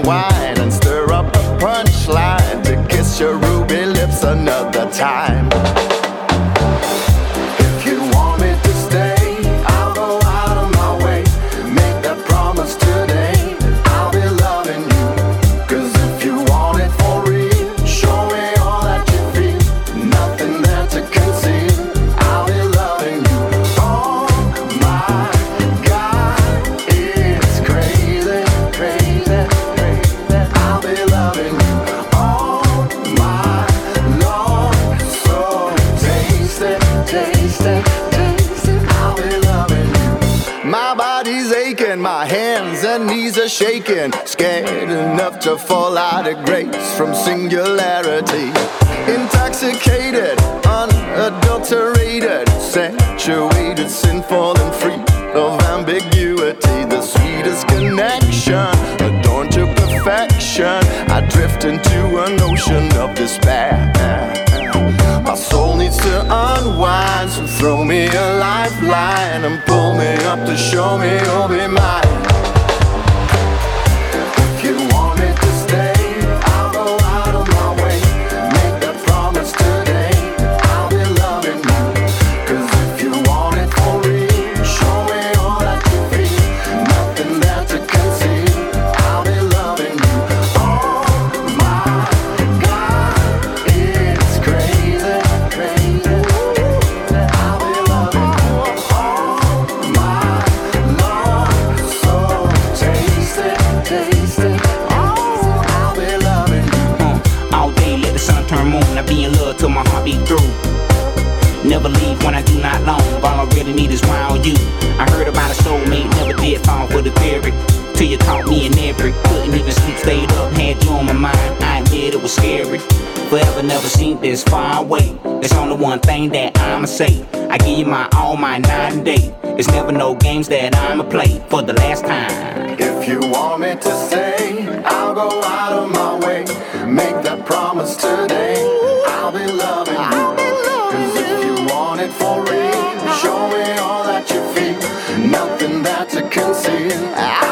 why. To fall out of grace from singularity. Theory. Till you caught me in every. Couldn't even sleep, stayed up, had you on my mind. I admit it was scary. Forever never seen this far away. There's only one thing that I'ma say. I give you my all, my night and day. It's never no games that I'ma play for the last time. If you want me to stay, I'll go out of my way. Make that promise today. I'll be loving Mexican see.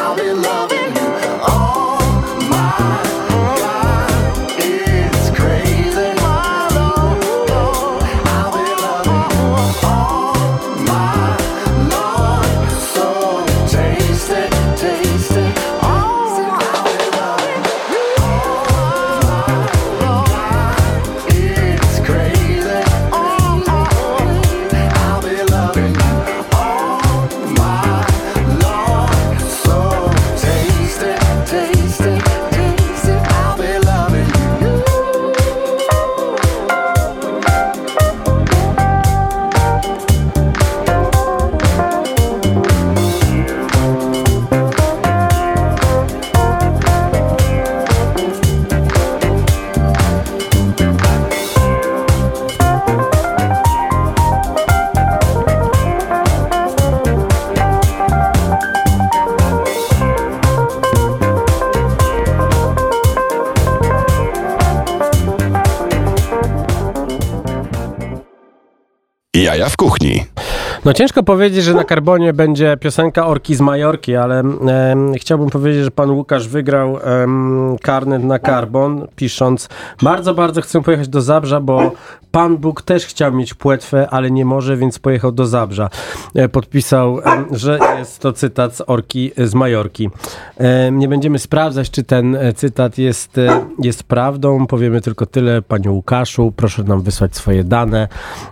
Jaja w kuchni. No ciężko powiedzieć, że na Karbonie będzie piosenka Orki z Majorki, ale em, chciałbym powiedzieć, że pan Łukasz wygrał em, karnet na Karbon, pisząc bardzo, bardzo chcę pojechać do Zabrza, bo Pan Bóg też chciał mieć płetwę, ale nie może, więc pojechał do Zabrza. E, Podpisał, że jest to cytat z Orki z Majorki. Nie będziemy sprawdzać, czy ten e, cytat jest, e, jest prawdą. Powiemy tylko tyle, panie Łukaszu, proszę nam wysłać swoje dane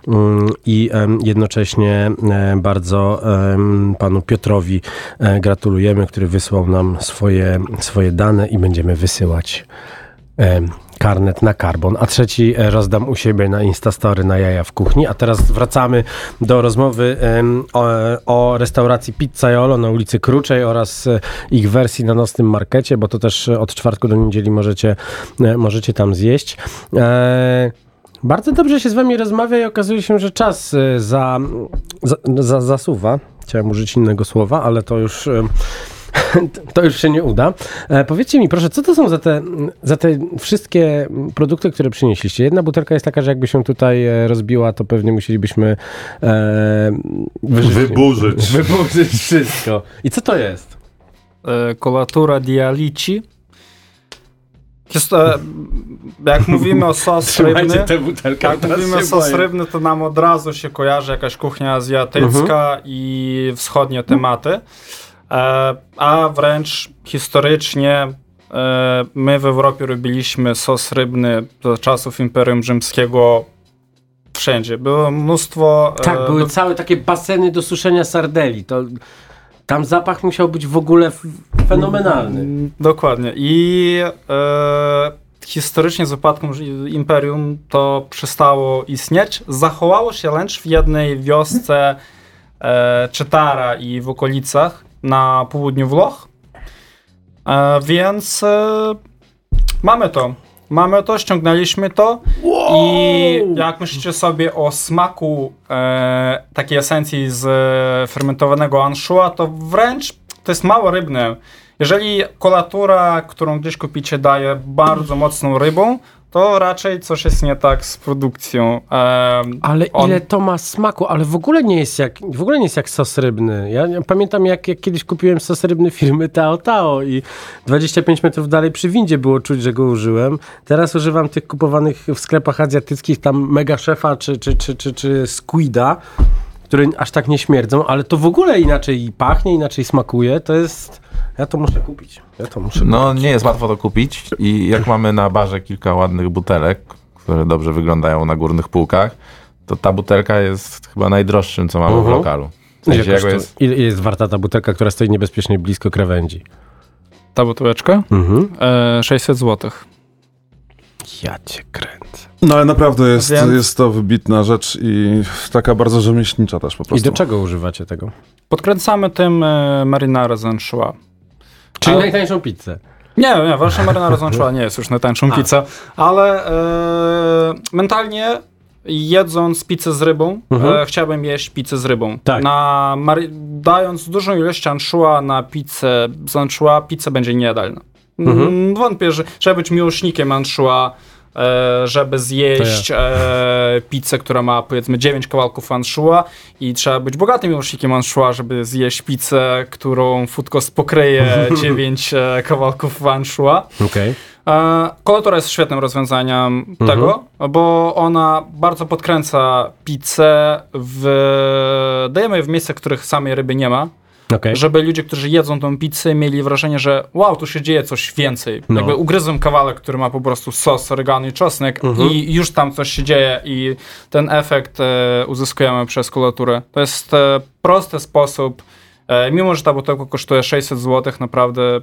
mm, i jednocześnie e, bardzo em, panu Piotrowi e, gratulujemy, który wysłał nam swoje, swoje dane i będziemy wysyłać karnet na karbon, a trzeci e, rozdam u siebie na Instastory na jaja w kuchni. A teraz wracamy do rozmowy o, o restauracji Pizzaiolo na ulicy Kruczej oraz e, ich wersji na nocnym markecie, bo to też e, od czwartku do niedzieli możecie, e, możecie tam zjeść. E, Bardzo dobrze się z wami rozmawia i okazuje się, że czas y, za, za, za, zasuwa. Chciałem użyć innego słowa, ale to już... y, To już się nie uda. E, powiedzcie mi, proszę, co to są za te, za te wszystkie produkty, które przynieśliście? Jedna butelka jest taka, że jakby się tutaj e, rozbiła, to pewnie musielibyśmy e, wyrzucić- Wyburzyć. wyburzyć wszystko. I co to jest? E, kolatura dialici. Jest, e, jak mówimy o sos rybny, jak mówimy o sos rybny, to nam od razu się kojarzy jakaś kuchnia azjatycka Mhm. i wschodnie tematy. E, a wręcz historycznie e, my w Europie robiliśmy sos rybny do czasów Imperium Rzymskiego wszędzie. Było mnóstwo... e, Tak, były do- całe takie baseny do suszenia sardeli. To, tam zapach musiał być w ogóle fenomenalny. Dokładnie. I e, historycznie z upadkiem imperium to przestało istnieć. Zachowało się lecz w jednej wiosce e, Czytara i w okolicach na południu Włoch. E, więc e, mamy to. Mamy to, ściągnęliśmy to i jak myślicie sobie o smaku e, takiej esencji z e, fermentowanego anchoa, to wręcz to jest mało rybne. Jeżeli kolatura, którą gdzieś kupicie, daje bardzo mocną rybą, to raczej coś jest nie tak z produkcją. Em, Ale on- ile to ma smaku, ale w ogóle nie jest jak, w ogóle nie jest jak sos rybny. Ja, ja pamiętam jak, jak kiedyś kupiłem sos rybny firmy Tao Tao i 25 metrów dalej przy windzie było czuć, że go użyłem. Teraz używam tych kupowanych w sklepach azjatyckich tam Mega Szefa czy, czy, czy, czy, czy Squida, które aż tak nie śmierdzą, ale to w ogóle inaczej pachnie, inaczej smakuje. To jest... Ja to muszę kupić. Ja to muszę No nie jest łatwo to kupić i jak mamy na barze kilka ładnych butelek, które dobrze wyglądają na górnych półkach, to ta butelka jest chyba najdroższym, co mamy w Mhm. lokalu. W Ile, sensie, jak kosztuje- jest, ile jest warta ta butelka, która stoi niebezpiecznie blisko krawędzi? Ta buteleczka? Mhm. E, 600 zł. Ja cię kręcę. No ale naprawdę jest, Więc- jest to wybitna rzecz i taka bardzo rzemieślnicza też po I prostu. do czego używacie tego? Podkręcamy tym e, marinara z anchoa. Czyli Ale- najtańszą pizzę. Nie, nie, wasza marynara z anchoa nie jest już najtańszą pizzę, ale e, mentalnie jedząc pizzę z rybą, Mhm. e, chciałbym jeść pizzę z rybą. Tak. Na, dając dużą ilość anchoa na pizzę z anchoa, pizza będzie niejadalna. Mhm. Mm, Wątpię, że trzeba być miłośnikiem anchoa, e, żeby zjeść e, pizzę, która ma powiedzmy 9 kawałków anchoa i trzeba być bogatym miłośnikiem anchoa, żeby zjeść pizzę, którą Foodcost pokryje 9 e, kawałków anchoa. Okej. E, Kolatura jest świetnym rozwiązaniem tego, bo ona bardzo podkręca pizzę, w, dajemy w miejscach, w których samej ryby nie ma, Okej. żeby ludzie, którzy jedzą tą pizzę, mieli wrażenie, że wow, tu się dzieje coś więcej. No. Jakby ugryzłem kawałek, który ma po prostu sos, oregano i czosnek Mhm. i już tam coś się dzieje i ten efekt e, uzyskujemy przez kolaturę. To jest e, prosty sposób, e, mimo że ta butelka kosztuje 600 zł, naprawdę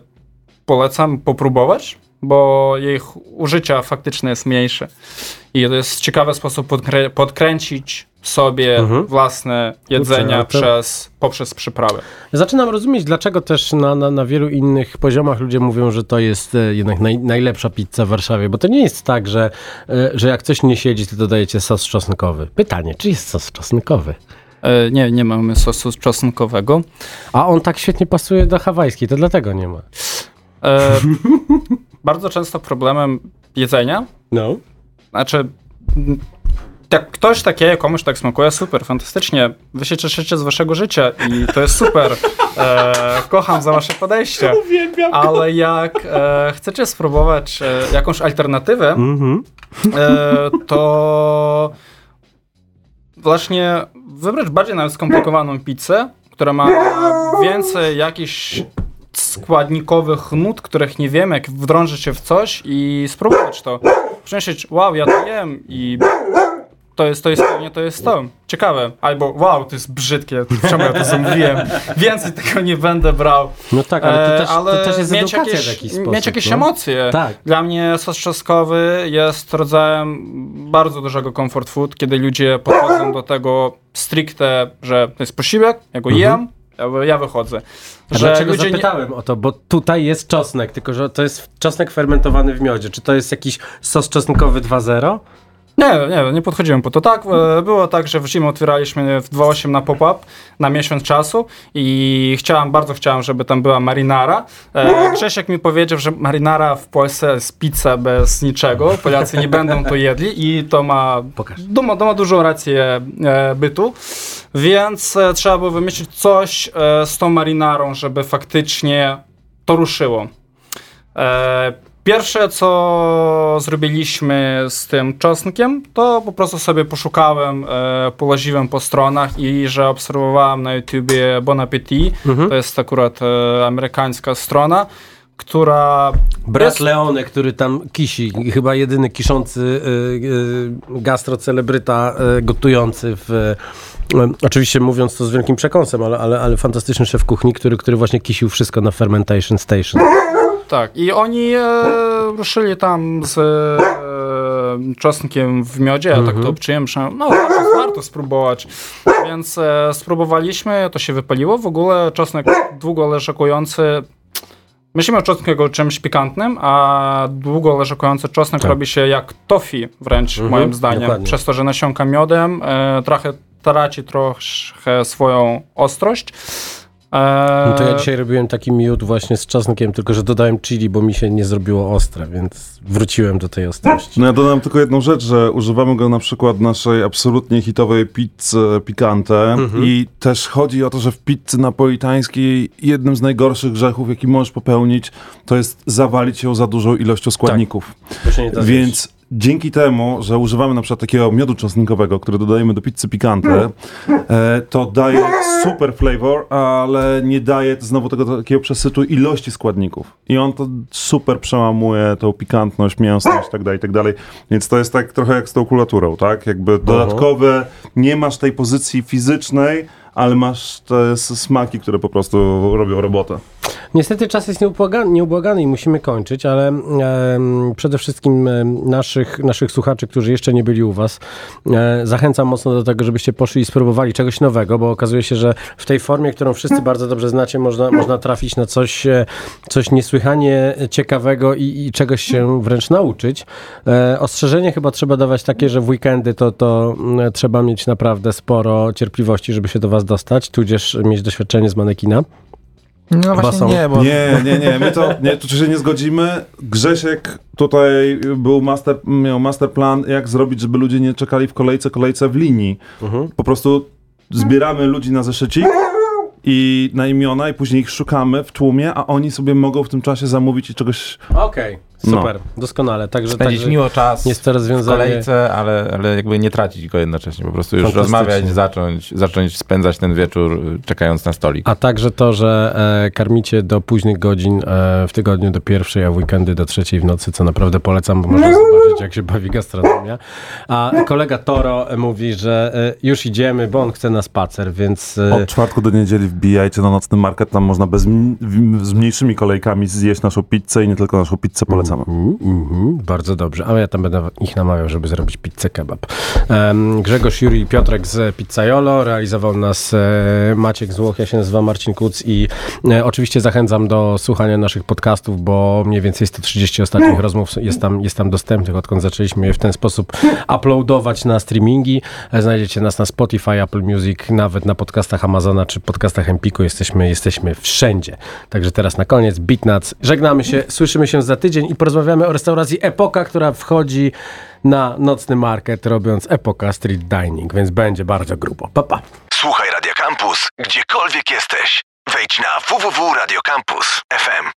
polecam popróbować, bo jej ch- użycia faktycznie jest mniejsze. I to jest ciekawy sposób podkrę- podkręcić sobie Mhm. własne jedzenia przez, poprzez przyprawy. Zaczynam rozumieć, dlaczego też na, na, na wielu innych poziomach ludzie mówią, że to jest e, jednak naj, najlepsza pizza w Warszawie, bo to nie jest tak, że, e, że jak coś nie siedzi, to dodajecie sos czosnkowy. Pytanie, czy jest sos czosnkowy? E, nie, nie mamy sosu czosnkowego. A on tak świetnie pasuje do hawajskiej, to dlatego nie ma. E, bardzo często problemem jedzenia, No. znaczy jak ktoś takie komuś tak smakuje, super, fantastycznie, wy się cieszycie z waszego życia i to jest super. E, kocham za wasze podejście. Ale jak e, chcecie spróbować e, jakąś alternatywę, Mhm. e, to właśnie wybrać bardziej nawet skomplikowaną pizzę, która ma więcej jakichś składnikowych nut, których nie wiem, jak wdrążyć się w coś i spróbować to. Przemyśleć, wow, ja to jem i to jest, to jest pewnie, to jest to. Ciekawe. Albo wow, to jest brzydkie, czemu ja to zamówiłem? Więcej tego nie będę brał. No tak, ale to E, też, to też jest mieć edukacja jakieś, w jakiś sposób. Mieć jakieś no. emocje. Tak. Dla mnie sos czosnkowy jest rodzajem bardzo dużego comfort food, kiedy ludzie podchodzą do tego stricte, że to jest posiłek, ja go jem, ja, ja wychodzę. Mhm. A Że dlaczego ludzie nie- zapytałem o to? Bo tutaj jest czosnek, tylko że to jest czosnek fermentowany w miodzie. Czy to jest jakiś sos czosnkowy 2.0? Nie, nie, nie podchodziłem po to. Tak, e, było tak, że w zimę otwieraliśmy w 2.8 na pop-up na miesiąc czasu i chciałem, bardzo chciałem, żeby tam była marinara. E, Grzesiek mi powiedział, że marinara w Polsce jest pizza bez niczego, Polacy nie będą to jedli i to ma, to ma, to ma dużą rację e, bytu, więc trzeba było wymyślić coś z tą marinarą, żeby faktycznie to ruszyło. E, Pierwsze, co zrobiliśmy z tym czosnkiem, to po prostu sobie poszukałem, e, połaziłem po stronach i że obserwowałem na YouTubie Bon Appetit, Mhm. to jest akurat e, amerykańska strona, która... Brat jest- Leone, który tam kisi, chyba jedyny kiszący y, y, gastrocelebryta y, gotujący w... Oczywiście mówiąc to z wielkim przekąsem, ale, ale, ale fantastyczny szef kuchni, który, który właśnie kisił wszystko na Fermentation Station. Tak, i oni e, ruszyli tam z e, czosnkiem w miodzie, ja tak Mhm. to obczyłem, że no warto, warto spróbować. Więc e, spróbowaliśmy, to się wypaliło. W ogóle czosnek długo leżakujący, myślimy o czosnku jako czymś pikantnym, a długo leżakujący czosnek Tak. robi się jak tofi wręcz, Mhm, moim zdaniem. dokładnie. Przez to, że nasiąka miodem, e, trochę traci trochę swoją ostrość. E, No to ja dzisiaj robiłem taki miód właśnie z czosnkiem, tylko że dodałem chili, bo mi się nie zrobiło ostre, więc wróciłem do tej ostrości. No ja dodam tylko jedną rzecz, że używamy go na przykład naszej absolutnie hitowej pizzy pikante Mhm. i też chodzi o to, że w pizzy napolitańskiej jednym z najgorszych grzechów, jaki możesz popełnić, to jest zawalić ją za dużą ilością składników. Bo się nie da Więc dzięki temu, że używamy na przykład takiego miodu czosnkowego, który dodajemy do pizzy pikante, e, to daje super flavor, ale nie daje znowu tego takiego przesytu ilości składników. I on to super przełamuje tą pikantność, mięsność i tak dalej, i tak dalej. Więc to jest tak trochę jak z tą kulaturą, tak? Jakby dodatkowe, nie masz tej pozycji fizycznej, ale masz te smaki, które po prostu robią robotę. Niestety czas jest nieubłagany, nieubłagany i musimy kończyć, ale em, przede wszystkim naszych, naszych słuchaczy, którzy jeszcze nie byli u Was, e, zachęcam mocno do tego, żebyście poszli i spróbowali czegoś nowego, bo okazuje się, że w tej formie, którą wszyscy bardzo dobrze znacie, można, można trafić na coś, e, coś niesłychanie ciekawego i, i czegoś się wręcz nauczyć. E, ostrzeżenie chyba trzeba dawać takie, że w weekendy to, to trzeba mieć naprawdę sporo cierpliwości, żeby się do Was dostać, tudzież mieć doświadczenie z manekina. No właśnie Basą. nie, bo... Nie, nie, nie, my to, nie, tu się nie zgodzimy. Grzesiek tutaj był master, miał master plan, jak zrobić, żeby ludzie nie czekali w kolejce, kolejce w linii. Po prostu zbieramy ludzi na zeszycik i na imiona i później ich szukamy w tłumie, a oni sobie mogą w tym czasie zamówić i czegoś... Okej, super, doskonale. Także, Spędzić także miło czas jest to w rozwiązanie. kolejce, ale, ale jakby nie tracić go jednocześnie. Po prostu już rozmawiać, zacząć, zacząć spędzać ten wieczór y, czekając na stolik. A także to, że e, karmicie do późnych godzin e, w tygodniu do pierwszej, a w weekendy do trzeciej w nocy, co naprawdę polecam, bo można zobaczyć, jak się bawi gastronomia. A kolega Toro mówi, że e, już idziemy, bo on chce na spacer, więc... e, Od czwartku do niedzieli wbijajcie na nocny market, tam można bez, w- z mniejszymi kolejkami zjeść naszą pizzę i nie tylko naszą pizzę Mhm, mhm, bardzo dobrze. A ja tam będę ich namawiał, żeby zrobić pizzę kebab. Em, Grzegorz Juri i Piotrek z Pizzaiolo, realizował nas e, Maciek Złoch, ja się nazywam Marcin Kuc i e, oczywiście zachęcam do słuchania naszych podcastów, bo mniej więcej 130 ostatnich rozmów jest tam, jest tam dostępnych, odkąd zaczęliśmy je w ten sposób uploadować na streamingi. E, Znajdziecie nas na Spotify, Apple Music, nawet na podcastach Amazona czy podcastach Empiku. Jesteśmy, jesteśmy wszędzie. Także teraz na koniec Beatnuts. Żegnamy się, słyszymy się za tydzień i porozmawiamy o restauracji Epoka, która wchodzi na nocny market, robiąc Epoka Street Dining, więc będzie bardzo grubo. Pa, pa. Słuchaj Radio Campus, gdziekolwiek jesteś. Wejdź na www.radiocampus.fm.